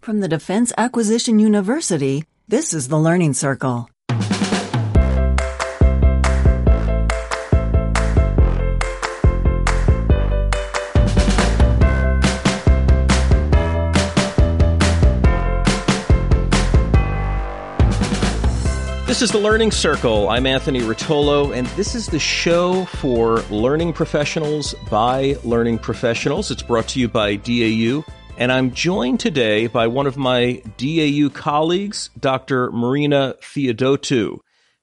From the Defense Acquisition University, this is the Learning Circle. This is the Learning Circle. I'm Anthony Rotolo, and this is the show for learning professionals by learning professionals. It's brought to you by DAU. And I'm joined today by one of my DAU colleagues, Dr. Marina Theodotou.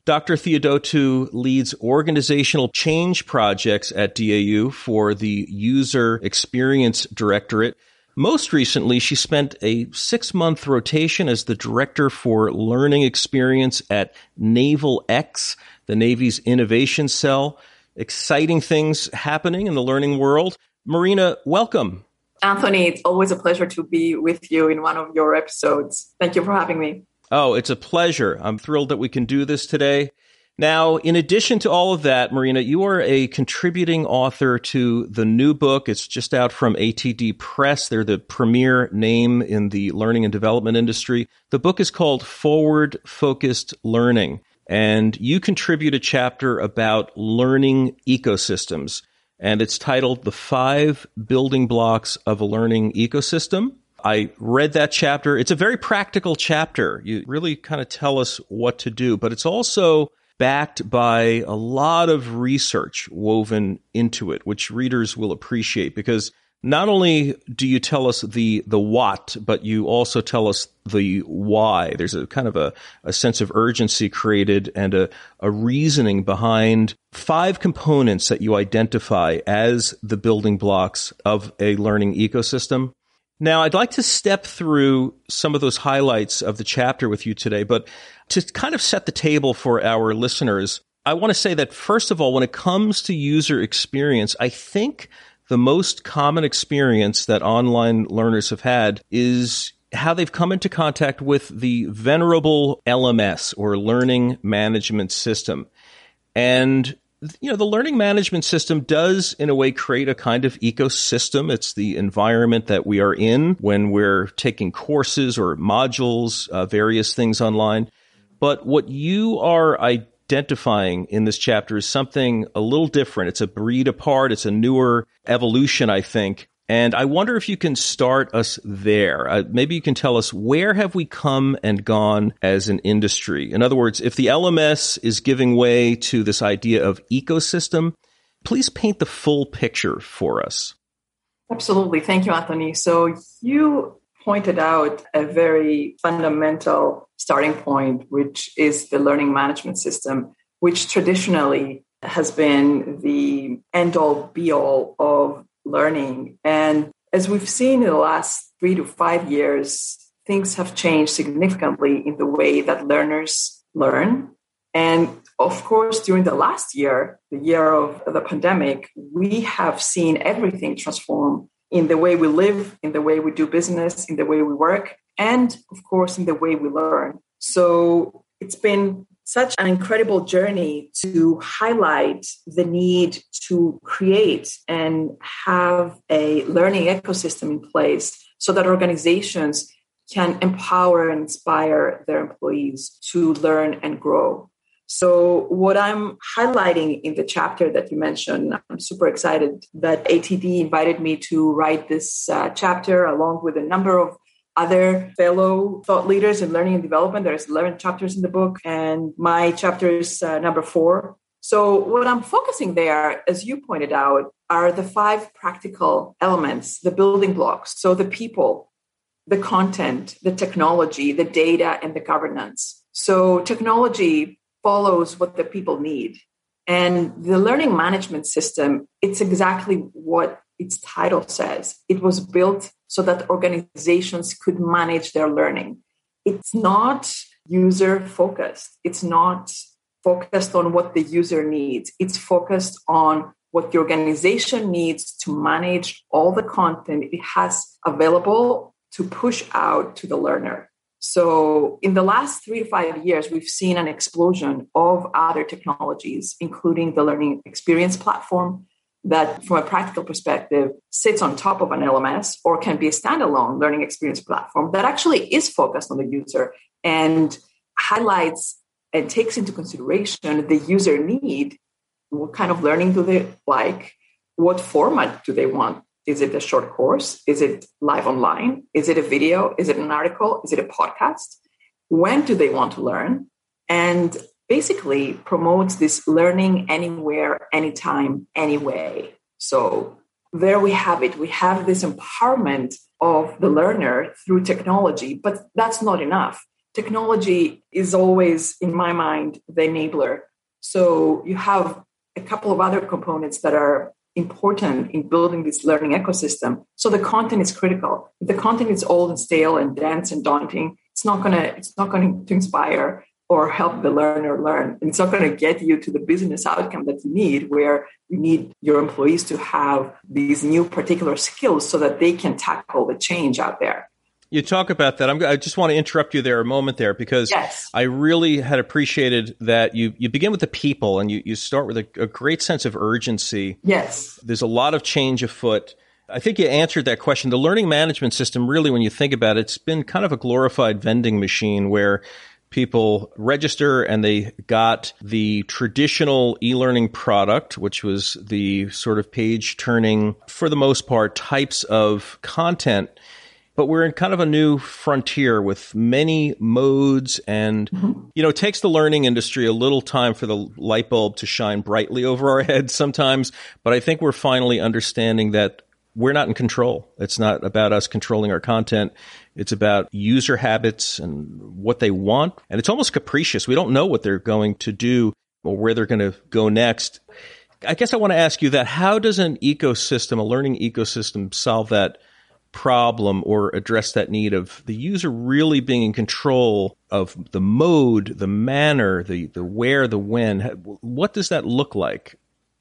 Dr. Theodotou leads organizational change projects at DAU for the User Experience Directorate. Most recently, she spent a six month rotation as the director for learning experience at Naval X, the Navy's innovation cell. Exciting things happening in the learning world. Marina, welcome. Anthony, it's always a pleasure to be with you in one of your episodes. Thank you for having me. Oh, it's a pleasure. I'm thrilled that we can do this today. Now, in addition to all of that, Marina, you are a contributing author to the new book. It's just out from ATD Press. They're the premier name in the learning and development industry. The book is called Forward Focused Learning, and you contribute a chapter about learning ecosystems and it's titled The Five Building Blocks of a Learning Ecosystem. I read that chapter. It's a very practical chapter. You really kind of tell us what to do, but it's also backed by a lot of research woven into it, which readers will appreciate because not only do you tell us the the what, but you also tell us the why. There's a kind of a, a sense of urgency created and a, a reasoning behind five components that you identify as the building blocks of a learning ecosystem. Now, I'd like to step through some of those highlights of the chapter with you today, but to kind of set the table for our listeners, I want to say that first of all, when it comes to user experience, I think the most common experience that online learners have had is how they've come into contact with the venerable LMS or learning management system. And you know, the learning management system does in a way create a kind of ecosystem. It's the environment that we are in when we're taking courses or modules, uh, various things online. But what you are identifying in this chapter is something a little different. It's a breed apart. It's a newer evolution, I think. And I wonder if you can start us there. Uh, maybe you can tell us where have we come and gone as an industry? In other words, if the LMS is giving way to this idea of ecosystem, please paint the full picture for us. Absolutely. Thank you, Anthony. So you pointed out a very fundamental starting point, which is the learning management system, which traditionally has been the end all be all of learning. And as we've seen in the last three to five years, things have changed significantly in the way that learners learn. And of course, during the last year, the year of the pandemic, we have seen everything transform in the way we live, in the way we do business, in the way we work, and of course, in the way we learn. So it's been such an incredible journey to highlight the need to create and have a learning ecosystem in place so that organizations can empower and inspire their employees to learn and grow. So, what I'm highlighting in the chapter that you mentioned, I'm super excited that ATD invited me to write this uh, chapter along with a number of other fellow thought leaders in learning and development. There's 11 chapters in the book, and my chapter is uh, number four. So, what I'm focusing there, as you pointed out, are the five practical elements, the building blocks. So, the people, the content, the technology, the data, and the governance. So, technology follows what the people need. And the learning management system, it's exactly what its title says. It was built so that organizations could manage their learning. It's not user focused. It's not focused on what the user needs. It's focused on what the organization needs to manage all the content it has available to push out to the learner. So, in the last three to five years, we've seen an explosion of other technologies, including the learning experience platform, that, from a practical perspective, sits on top of an LMS or can be a standalone learning experience platform that actually is focused on the user and highlights and takes into consideration the user need. What kind of learning do they like? What format do they want? Is it a short course? Is it live online? Is it a video? Is it an article? Is it a podcast? When do they want to learn? And basically promotes this learning anywhere, anytime, anyway. So there we have it. We have this empowerment of the learner through technology, but that's not enough. Technology is always, in my mind, the enabler. So you have a couple of other components that are important in building this learning ecosystem. So the content is critical. If the content is old and stale and dense and daunting, it's not gonna it's not going to inspire or help the learner learn. And It's not going to get you to the business outcome that you need, where you need your employees to have these new particular skills so that they can tackle the change out there. You talk about that. I'm, i just want to interrupt you there a moment there because yes. I really had appreciated that you, you begin with the people and you, you start with a, a great sense of urgency. Yes. There's a lot of change afoot. I think you answered that question. The learning management system, really, when you think about it, it's been kind of a glorified vending machine where people register and they got the traditional e-learning product, which was the sort of page turning, for the most part, types of content. But we're in kind of a new frontier with many modes and, mm-hmm. you know, it takes the learning industry a little time for the light bulb to shine brightly over our heads sometimes. But I think we're finally understanding that we're not in control. It's not about us controlling our content. It's about user habits and what they want. And it's almost capricious. We don't know what they're going to do or where they're going to go next. I guess I want to ask you that how does an ecosystem, a learning ecosystem, solve that problem or address that need of the user really being in control of the mode, the manner, the, the where, the when? What does that look like?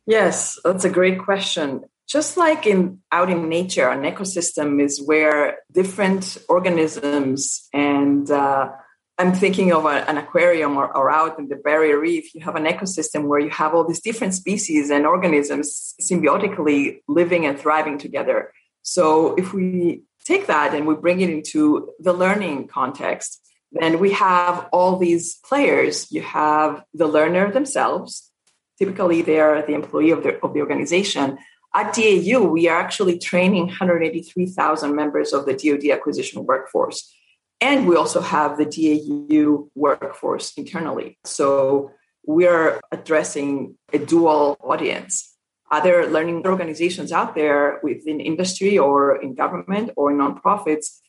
Yes, that's a great question just like in out in nature an ecosystem is where different organisms and uh, i'm thinking of a, an aquarium or, or, out in the barrier reef you have an ecosystem where you have all these different species and organisms symbiotically living and thriving together so if we take that and we bring it into the learning context then we have all these players you have the learner themselves typically they are the employee of the, of the organization at DAU, we are actually training 183,000 members of the DoD acquisition workforce. And we also have the DAU workforce internally. So we are addressing a dual audience. Other learning organizations out there within industry or in government or in nonprofits,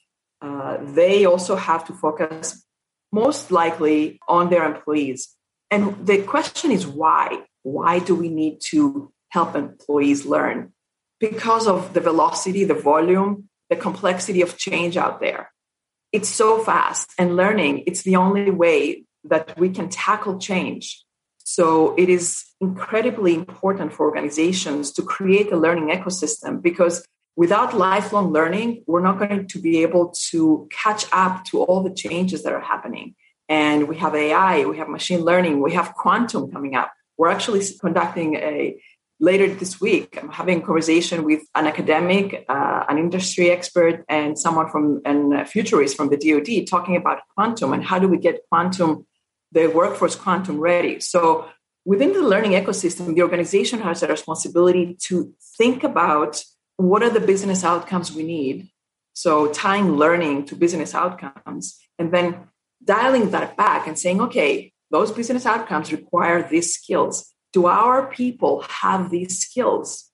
uh, they also have to focus most likely on their employees. And the question is why? Why do we need to help employees learn because of the velocity, the volume, the complexity of change out there. It's so fast, and learning, it's the only way that we can tackle change. So it is incredibly important for organizations to create a learning ecosystem because without lifelong learning, we're not going to be able to catch up to all the changes that are happening. And we have AI, we have machine learning, we have quantum coming up. We're actually conducting a later this week, I'm having a conversation with an academic, uh, an industry expert, and someone from and a futurist from the DoD talking about quantum and how do we get quantum, the workforce quantum ready. So within the learning ecosystem, the organization has a responsibility to think about what are the business outcomes we need. So tying learning to business outcomes, and then dialing that back and saying, okay, those business outcomes require these skills do our people have these skills?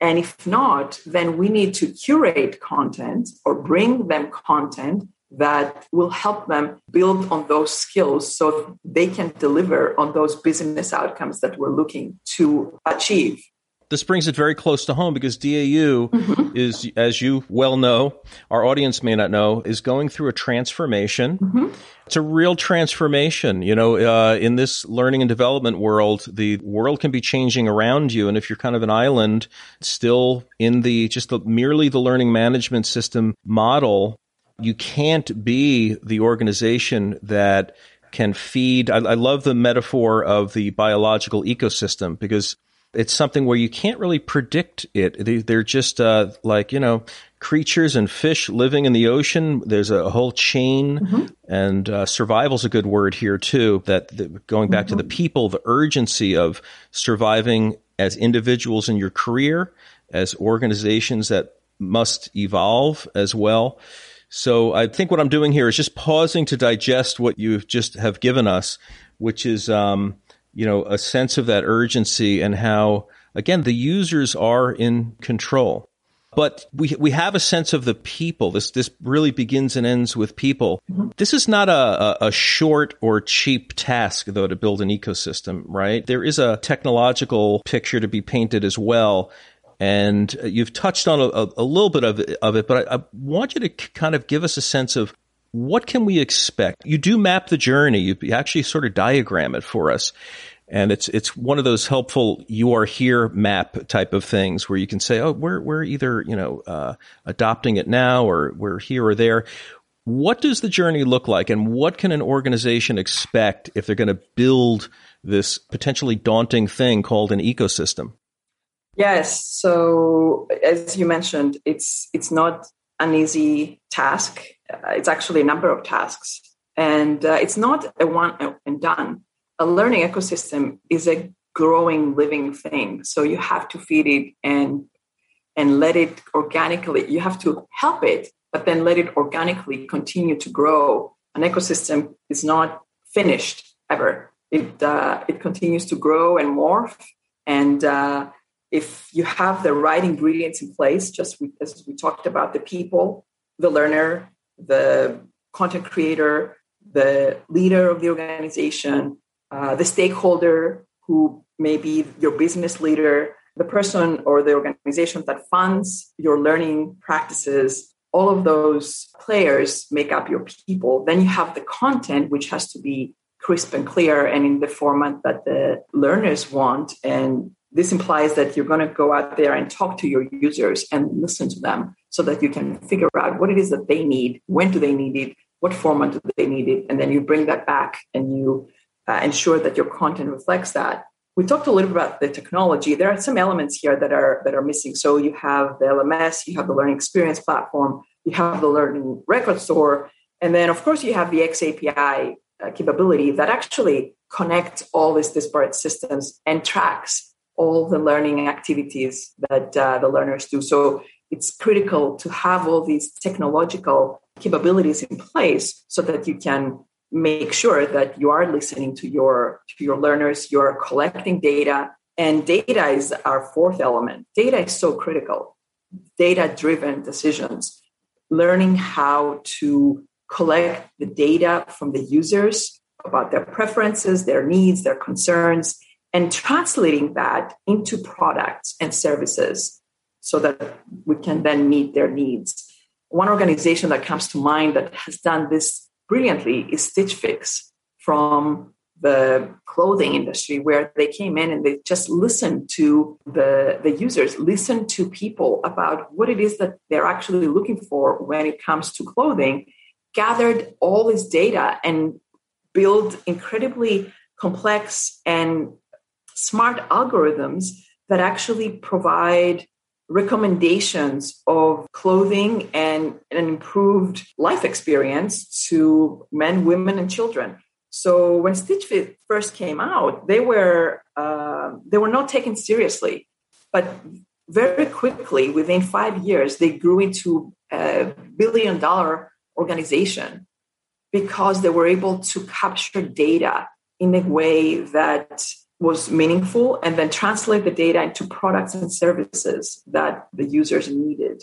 And if not, then we need to curate content or bring them content that will help them build on those skills so they can deliver on those business outcomes that we're looking to achieve this brings it very close to home because DAU mm-hmm. is, as you well know, our audience may not know, is going through a transformation. Mm-hmm. It's a real transformation. You know, uh, in this learning and development world, the world can be changing around you. And if you're kind of an island still in the just the, merely the learning management system model, you can't be the organization that can feed. I, I love the metaphor of the biological ecosystem because it's something where you can't really predict it. They, are just uh, like you know creatures and fish living in the ocean. There's a whole chain, mm-hmm. and uh, survival's a good word here too. That the, going back mm-hmm. to the mm-hmm. people, the urgency of surviving as individuals in your career, as organizations that must evolve as well. So I think what I'm doing here is just pausing to digest what you just have given us, which is, um, you know, a sense of that urgency and how, again, the users are in control. But we we have a sense of the people. This this really begins and ends with people. This is not a, a, a short or cheap task, though, to build an ecosystem, right? There is a technological picture to be painted as well. And you've touched on a, a, little bit of it, of it but I, I want you to kind of give us a sense of what can we expect? You do map the journey. You actually sort of diagram it for us. And it's it's one of those helpful "you are here" map type of things where you can say, "Oh, we're we're either you know uh, adopting it now, or we're here or there." What does the journey look like, and what can an organization expect if they're going to build this potentially daunting thing called an ecosystem? Yes. So as you mentioned, it's it's not an easy task. Uh, it's actually a number of tasks, and uh, it's not a one and done. A learning ecosystem is a growing, living thing. So you have to feed it and and let it organically. You have to help it, but then let it organically continue to grow. An ecosystem is not finished ever. It uh, it continues to grow and morph and uh, if you have the right ingredients in place, just as we talked about the people, the learner, the content creator, the leader of the organization, uh, the stakeholder who may be your business leader, the person or the organization that funds your learning practices, all of those players make up your people. Then you have the content, which has to be crisp and clear and in the format that the learners want and this implies that you're going to go out there and talk to your users and listen to them so that you can figure out what it is that they need, when do they need it, what format do they need it, and then you bring that back and you uh, ensure that your content reflects that. We talked a little bit about the technology. There are some elements here that are that are missing. So you have the LMS, you have the learning experience platform, you have the learning record store, and then of course you have the XAPI uh, capability that actually connects all these disparate systems and tracks all the learning activities that uh, the learners do. So it's critical to have all these technological capabilities in place so that you can make sure that you are listening to your to your learners you're collecting data and data is our fourth element. Data is so critical. Data driven decisions. Learning how to collect the data from the users about their preferences their needs their concerns and translating that into products and services so that we can then meet their needs. One organization that comes to mind that has done this brilliantly is Stitch Fix from the clothing industry, where they came in and they just listened to the, the users, listened to people about what it is that they're actually looking for when it comes to clothing, gathered all this data and built incredibly complex and smart algorithms that actually provide recommendations of clothing and an improved life experience to men, women, and children. So when Stitch Fix first came out, they were uh, they were not taken seriously, but very quickly, within five years, they grew into a billion dollar organization because they were able to capture data in a way that was meaningful and then translate the data into products and services that the users needed.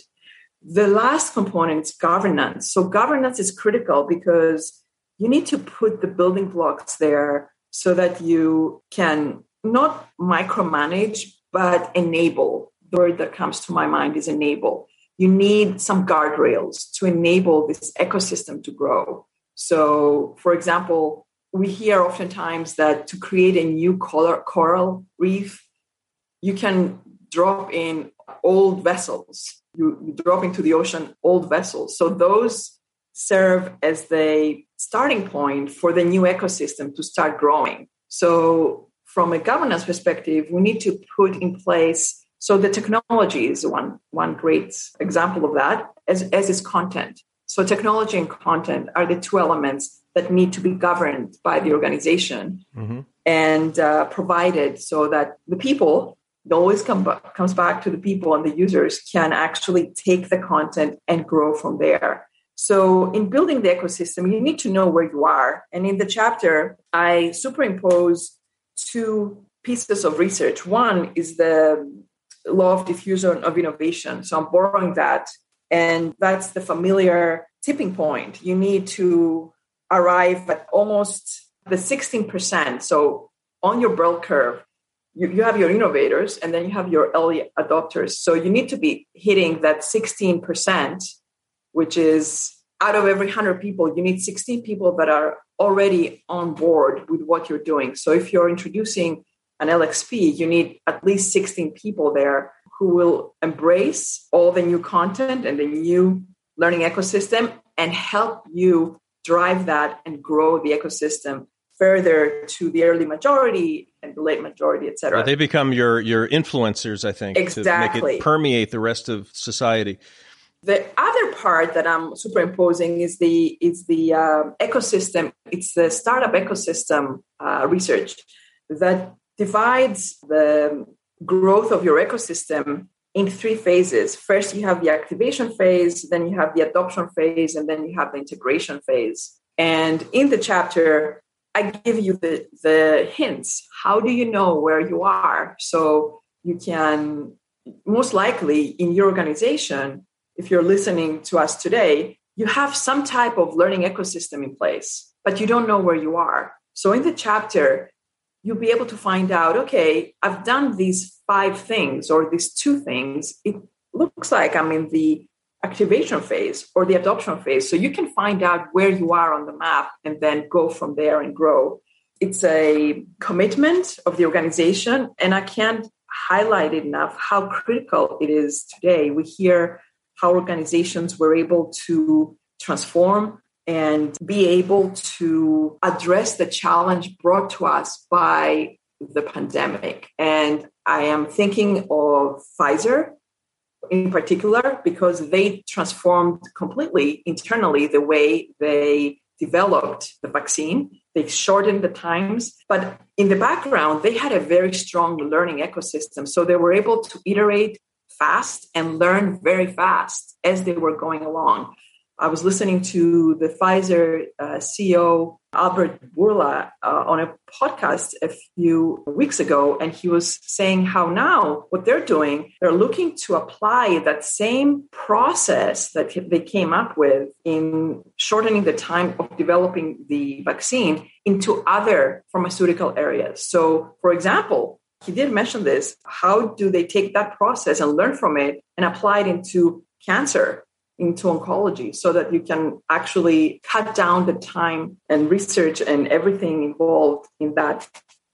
The last component is governance. So, governance is critical because you need to put the building blocks there so that you can not micromanage, but enable. The word that comes to my mind is enable. You need some guardrails to enable this ecosystem to grow. So, for example, we hear oftentimes that to create a new coral reef, you can drop in old vessels. You, you drop into the ocean old vessels. So those serve as the starting point for the new ecosystem to start growing. So from a governance perspective, we need to put in place. So the technology is one one great example of that, as, as is content. So technology and content are the two elements that need to be governed by the organization mm-hmm. and uh, provided so that the people it always come, comes back to the people and the users can actually take the content and grow from there. So, in building the ecosystem, you need to know where you are. And in the chapter, I superimpose two pieces of research. One is the law of diffusion of innovation. So, I'm borrowing that. And that's the familiar tipping point. You need to arrive at almost the 16%. So, on your bell curve, you, you have your innovators and then you have your early adopters. So, you need to be hitting that 16% which is out of every 100 people, you need 16 people that are already on board with what you're doing. So if you're introducing an LXP, you need at least 16 people there who will embrace all the new content and the new learning ecosystem and help you drive that and grow the ecosystem further to the early majority and the late majority, et cetera. They become your your influencers, I think, exactly. to make it permeate the rest of society. The other part that I'm superimposing is the is the uh, ecosystem. It's the startup ecosystem uh, research that divides the growth of your ecosystem in three phases. First, you have the activation phase, then you have the adoption phase, and then you have the integration phase. And in the chapter, I give you the, the hints. How do you know where you are? So you can most likely in your organization if you're listening to us today, you have some type of learning ecosystem in place, but you don't know where you are. So in the chapter, you'll be able to find out okay, I've done these five things or these two things. It looks like I'm in the activation phase or the adoption phase. So you can find out where you are on the map and then go from there and grow. It's a commitment of the organization, and I can't highlight enough how critical it is today. We hear how organizations were able to transform and be able to address the challenge brought to us by the pandemic. And I am thinking of Pfizer in particular because they transformed completely internally the way they developed the vaccine. They shortened the times, but in the background, they had a very strong learning ecosystem. So they were able to iterate fast and learn very fast as they were going along. I was listening to the Pfizer uh, CEO, Albert Bourla, uh, on a podcast a few weeks ago, and he was saying how now what they're doing, they're looking to apply that same process that they came up with in shortening the time of developing the vaccine into other pharmaceutical areas. So, for example, he did mention this. How do they take that process and learn from it and apply it into cancer, into oncology, so that you can actually cut down the time and research and everything involved in that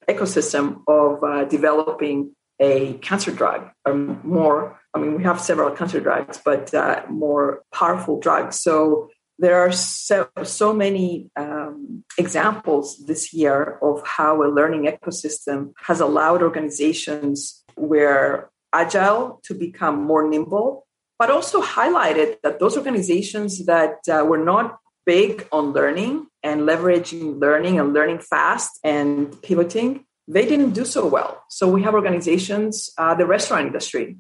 ecosystem of uh, developing a cancer drug or more? I mean, we have several cancer drugs, but uh, more powerful drugs. So there are so, so many um, examples this year of how a learning ecosystem has allowed organizations where agile to become more nimble, but also highlighted that those organizations that uh, were not big on learning and leveraging learning and learning fast and pivoting, they didn't do so well. So we have organizations, uh, the restaurant industry,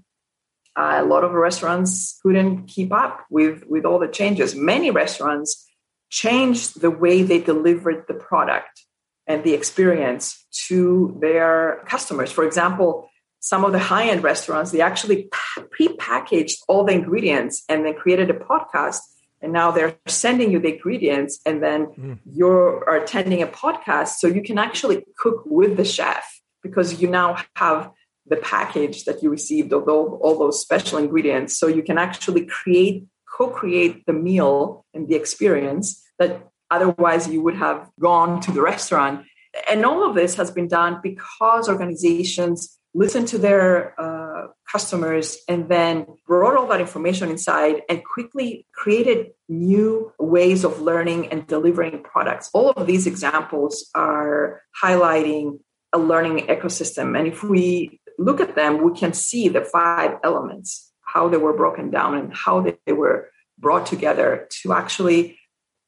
uh, a lot of restaurants couldn't keep up with with all the changes. Many restaurants changed the way they delivered the product and the experience to their customers. For example some of the high-end restaurants they actually pre-packaged all the ingredients and then created a podcast. And now they're sending you the ingredients and then mm. you're attending a podcast. So you can actually cook with the chef because you now have the package that you received of all, all those special ingredients. So you can actually create co-create the meal and the experience that otherwise you would have gone to the restaurant. And all of this has been done because organizations listen to their uh, customers and then brought all that information inside and quickly created new ways of learning and delivering products all of these examples are highlighting a learning ecosystem. And if we look at them, we can see the five elements, how they were broken down and how they were brought together to actually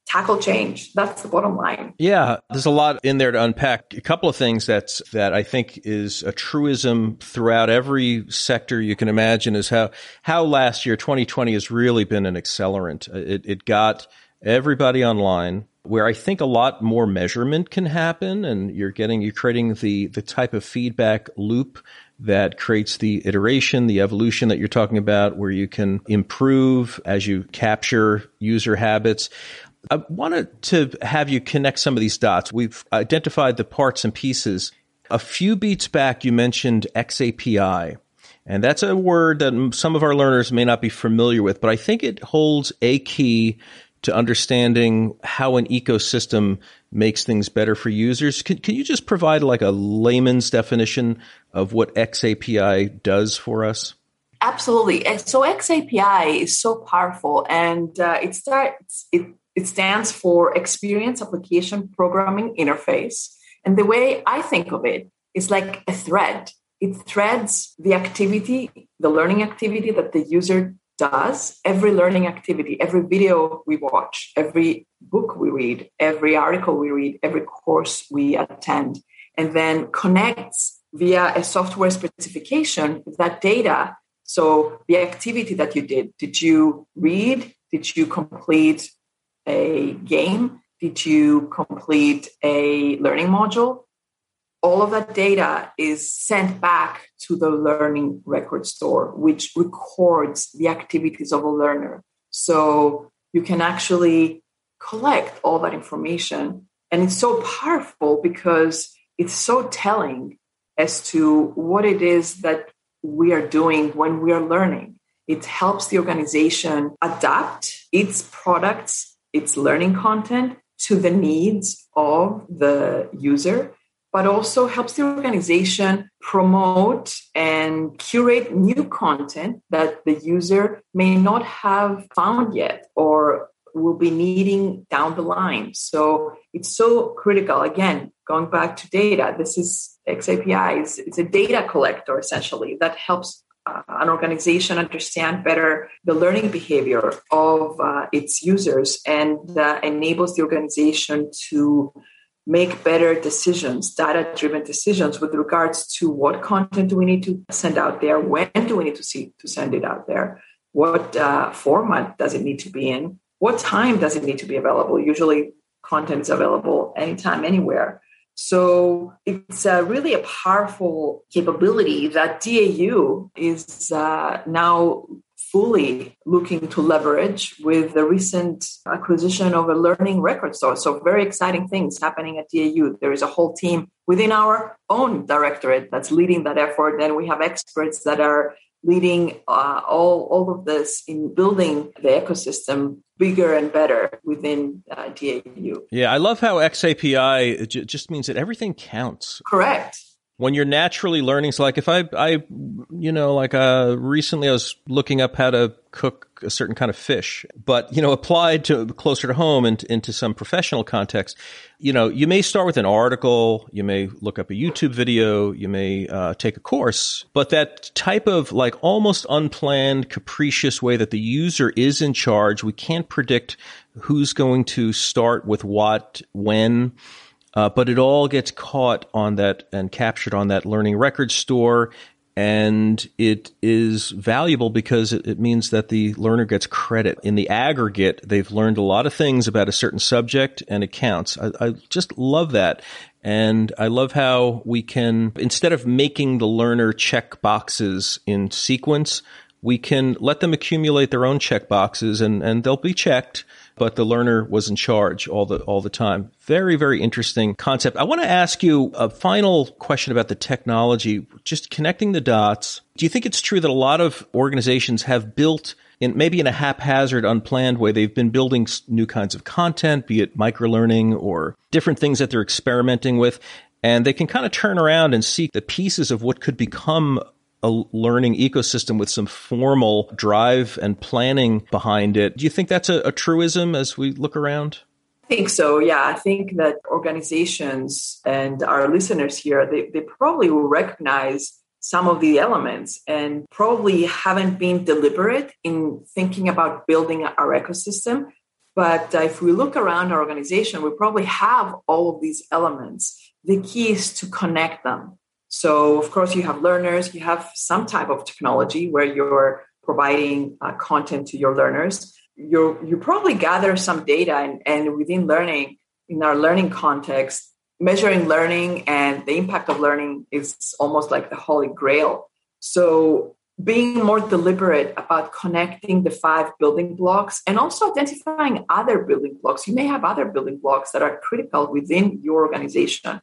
tackle change. That's the bottom line. Yeah, there's a lot in there to unpack. A couple of things that's that I think is a truism throughout every sector you can imagine is how how last year 2020 has really been an accelerant. Uh, it it got everybody online where I think a lot more measurement can happen and you're getting you're creating the the type of feedback loop that creates the iteration, the evolution that you're talking about, where you can improve as you capture user habits. I wanted to have you connect some of these dots. We've identified the parts and pieces. A few beats back, you mentioned XAPI. And that's a word that some of our learners may not be familiar with, but I think it holds a key to understanding how an ecosystem makes things better for users. Can, can you just provide like a layman's definition of what XAPI does for us? Absolutely. And So XAPI is so powerful, and uh, it starts it it stands for Experience Application Programming Interface. And the way I think of it is like a thread. It threads the activity, the learning activity that the user does, every learning activity, every video we watch, every book we read, every article we read, every course we attend, and then connects via a software specification that data. So the activity that you did, did you read? Did you complete a game? Did you complete a learning module? All of that data is sent back to the learning record store, which records the activities of a learner. So you can actually collect all that information. And it's so powerful because it's so telling as to what it is that we are doing when we are learning. It helps the organization adapt its products its learning content to the needs of the user, but also helps the organization promote and curate new content that the user may not have found yet or will be needing down the line. So it's so critical. Again, going back to data, this is XAPI, it's, it's a data collector essentially that helps an organization understand better the learning behavior of uh, its users and uh, enables the organization to make better decisions data driven decisions with regards to what content do we need to send out there when do we need to see to send it out there what uh, format does it need to be in what time does it need to be available. Usually content is available anytime anywhere so it's uh, really a powerful capability that DAU is uh, now fully looking to leverage with the recent acquisition of a learning record store. So very exciting things happening at DAU. There is a whole team within our own directorate that's leading that effort. And we have experts that are leading uh, all, all of this in building the ecosystem bigger and better within uh, DAU. Yeah, I love how XAPI j- just means that everything counts. Correct when you're naturally learning. So like if i i you know like uh recently i was looking up how to cook a certain kind of fish but you know applied to closer to home and into some professional context you know you may start with an article you may look up a youtube video you may uh, take a course but that type of like almost unplanned capricious way that the user is in charge we can't predict who's going to start with what when uh, but it all gets caught on that and captured on that learning record store. And it is valuable because it, means that the learner gets credit. In the aggregate, they've learned a lot of things about a certain subject and it counts. I, I just love that. And I love how we can, instead of making the learner check boxes in sequence, we can let them accumulate their own check boxes and, and they'll be checked but the learner was in charge all the all the time. Very very interesting concept. I want to ask you a final question about the technology, just connecting the dots. Do you think it's true that a lot of organizations have built in maybe in a haphazard, unplanned way, they've been building new kinds of content, be it microlearning or different things that they're experimenting with. And they can kind of turn around and see the pieces of what could become a learning ecosystem with some formal drive and planning behind it. Do you think that's a, a truism as we look around? I think so. Yeah, I think that organizations and our listeners here, they, they probably will recognize some of the elements and probably haven't been deliberate in thinking about building our ecosystem. But if we look around our organization, we probably have all of these elements. The key is to connect them. So, of course, you have learners, you have some type of technology where you're providing uh, content to your learners. You you probably gather some data and, and within learning in our learning context measuring learning and the impact of learning is almost like the holy grail. So being more deliberate about connecting the five building blocks and also identifying other building blocks. You may have other building blocks that are critical within your organization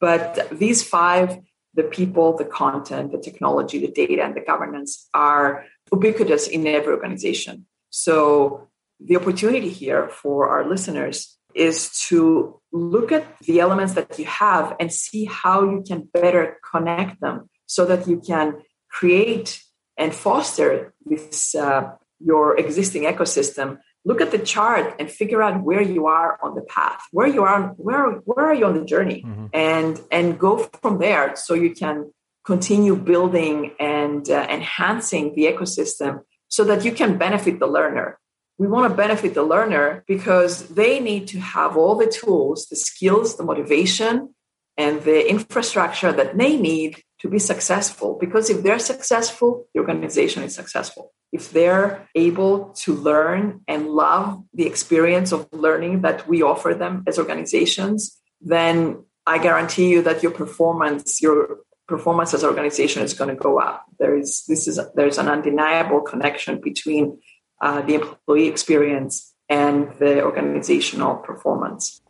but these five the people the content the technology the data and the governance are ubiquitous in every organization. So, the opportunity here for our listeners is to look at the elements that you have and see how you can better connect them so that you can create and foster this uh, your existing ecosystem look at the chart and figure out where you are on the path where you are where where are you on the journey mm-hmm. and and go from there so you can continue building and uh, enhancing the ecosystem so that you can benefit the learner. We want to benefit the learner because they need to have all the tools, the skills, the motivation, and the infrastructure that they need to be successful. Because if they're successful, the organization is successful. If they're able to learn and love the experience of learning that we offer them as organizations, then I guarantee you that your performance, your performance as an organization is going to go up. There is this is there's an undeniable connection between uh, the employee experience and the organizational performance.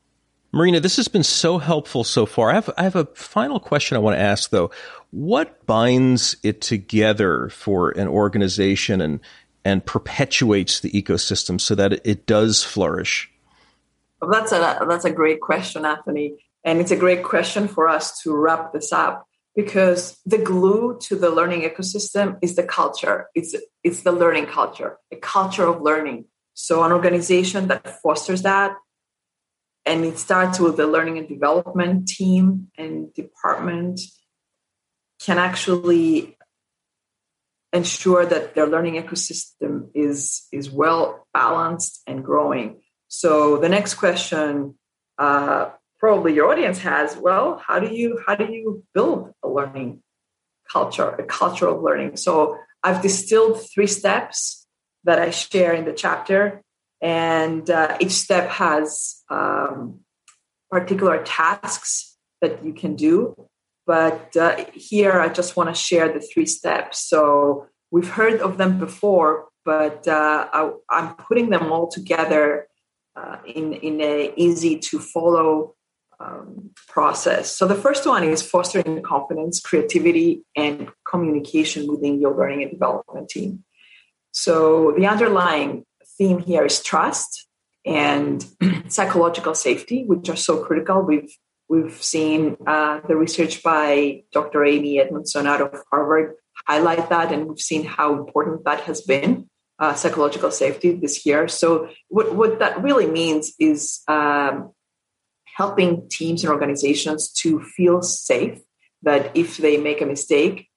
Marina, this has been so helpful so far. I have, I have a final question I want to ask though. What binds it together for an organization and and perpetuates the ecosystem so that it does flourish? Well, that's a that's a great question, Anthony, and it's a great question for us to wrap this up because the glue to the learning ecosystem is the culture it's it's the learning culture a culture of learning so an organization that fosters that and it starts with the learning and development team and department can actually ensure that their learning ecosystem is is well balanced and growing. So the next question uh, probably your audience has well how do you how do you build a learning culture a culture of learning? So i've distilled three steps that i share in the chapter and uh, each step has um, particular tasks that you can do but uh, here i just want to share the three steps so we've heard of them before but uh, I, am putting them all together uh, in in a easy to follow um, process. So the first one is fostering confidence, creativity, and communication within your learning and development team. So the underlying theme here is trust and psychological safety, which are so critical. We've we've seen uh, the research by Dr. Amy Edmondson out of Harvard highlight that, and we've seen how important that has been. Uh, psychological safety this year. So, what, what that really means is um, helping teams and organizations to feel safe that if they make a mistake,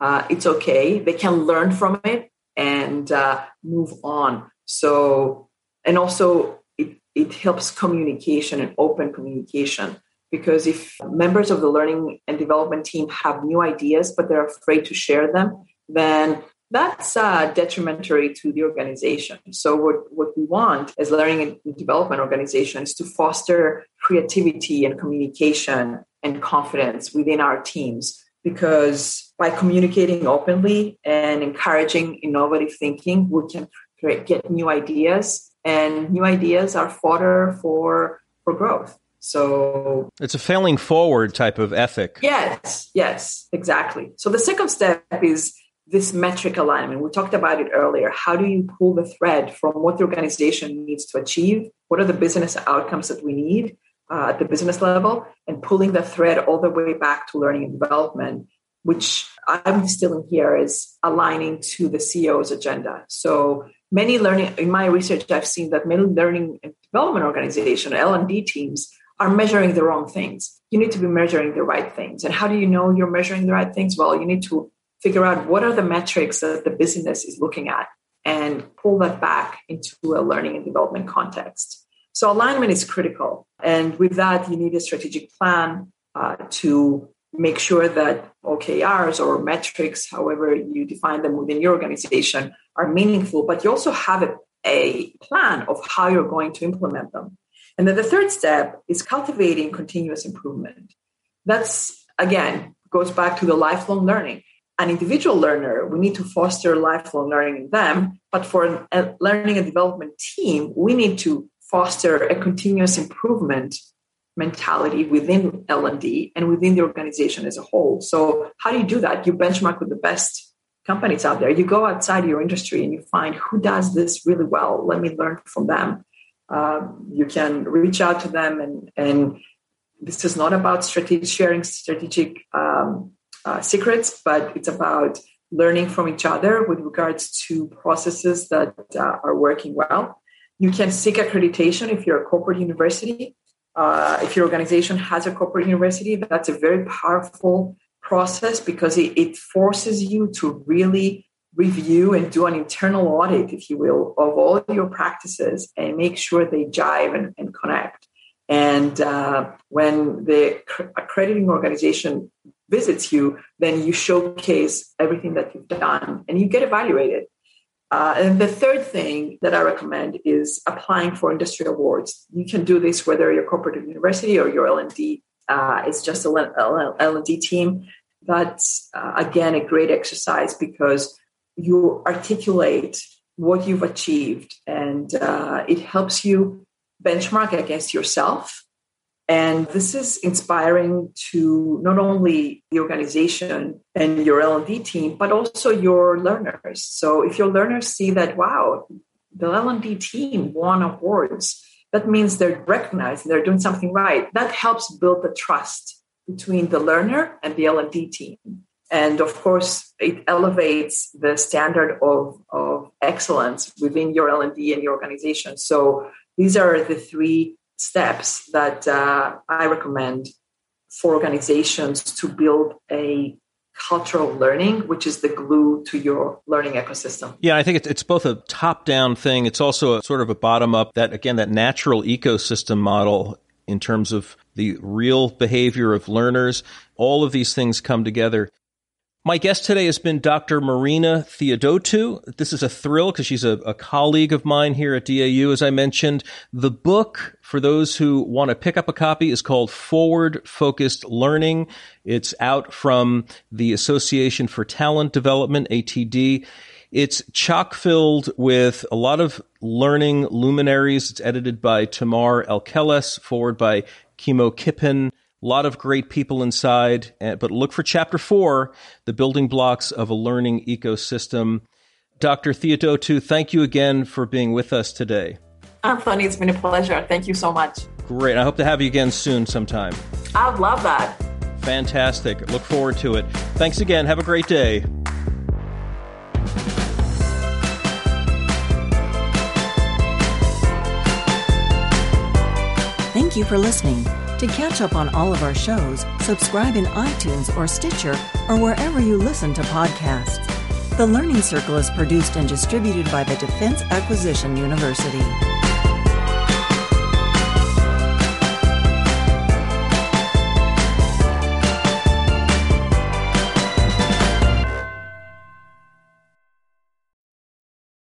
uh, it's okay. They can learn from it and uh, move on. So, and also it, it helps communication and open communication because if members of the learning and development team have new ideas but they're afraid to share them, then that's uh, detrimentary to the organization. So, what, what we want as learning and development organizations to foster creativity and communication and confidence within our teams. Because by communicating openly and encouraging innovative thinking, we can create, get new ideas, and new ideas are fodder for for growth. So it's a failing forward type of ethic. Yes, yes, exactly. So the second step is this metric alignment. We talked about it earlier. How do you pull the thread from what the organization needs to achieve? What are the business outcomes that we need uh, at the business level? And pulling the thread all the way back to learning and development, which I'm distilling here is aligning to the CEO's agenda. So many learning in my research i've seen that many learning and development organization l&d teams are measuring the wrong things. You need to be measuring the right things. And how do you know you're measuring the right things? Well you need to figure out what are the metrics that the business is looking at and pull that back into a learning and development context. So alignment is critical. And with that you need a strategic plan uh, to make sure that OKRs or metrics, however you define them within your organization, are meaningful, but you also have a, a plan of how you're going to implement them. And then the third step is cultivating continuous improvement. That's, again, goes back to the lifelong learning. An individual learner, we need to foster lifelong learning in them. But for a learning and development team, we need to foster a continuous improvement mentality within L&D and within the organization as a whole. So how do you do that? You benchmark with the best companies out there. You go outside your industry and you find who does this really well. Let me learn from them. Um, you can reach out to them and, and this is not about strategic sharing strategic um, uh, secrets, but it's about learning from each other with regards to processes that uh, are working well. You can seek accreditation if you're a corporate university uh, if your organization has a corporate university, that's a very powerful process because it, it, forces you to really review and do an internal audit, if you will, of all your practices and make sure they jive and, and connect. And uh, when the accrediting organization visits you, then you showcase everything that you've done and you get evaluated. Uh, and the third thing that I recommend is applying for industry awards. You can do this whether you're corporate university or your L&D uh, it's just a L&D team. That's uh, again a great exercise because you articulate what you've achieved and uh, it helps you benchmark against yourself and this is inspiring to not only the organization and your L&D team, but also your learners. So if your learners see that, wow, the L&D team won awards, that means they're recognized, they're doing something right. That helps build the trust between the learner and the L&D team. And of course, it elevates the standard of, of excellence within your L&D and your organization. So these are the three steps that uh, I recommend for organizations to build a cultural learning, which is the glue to your learning ecosystem. Yeah, I think it's, it's both a top down thing. It's also a sort of a bottom up that, again, that natural ecosystem model in terms of the real behavior of learners. All of these things come together. My guest today has been Dr. Marina Theodotou. This is a thrill because she's a, a, colleague of mine here at DAU, as I mentioned. The book, for those who want to pick up a copy, is called Forward Focused Learning. It's out from the Association for Talent Development, ATD. It's chock filled with a lot of learning luminaries. It's edited by Tamar Elkeles, foreword by Kimo Kippen. A lot of great people inside, eh, but look for chapter four, the building blocks of a learning ecosystem. Dr. Theodotou, thank you again for being with us today. Anthony, it's been a pleasure. Thank you so much. Great. I hope to have you again soon sometime. I'd love that. Fantastic. Look forward to it. Thanks again. Have a great day. Thank you for listening. To catch up on all of our shows, subscribe in iTunes or Stitcher or wherever you listen to podcasts. The Learning Circle is produced and distributed by the Defense Acquisition University.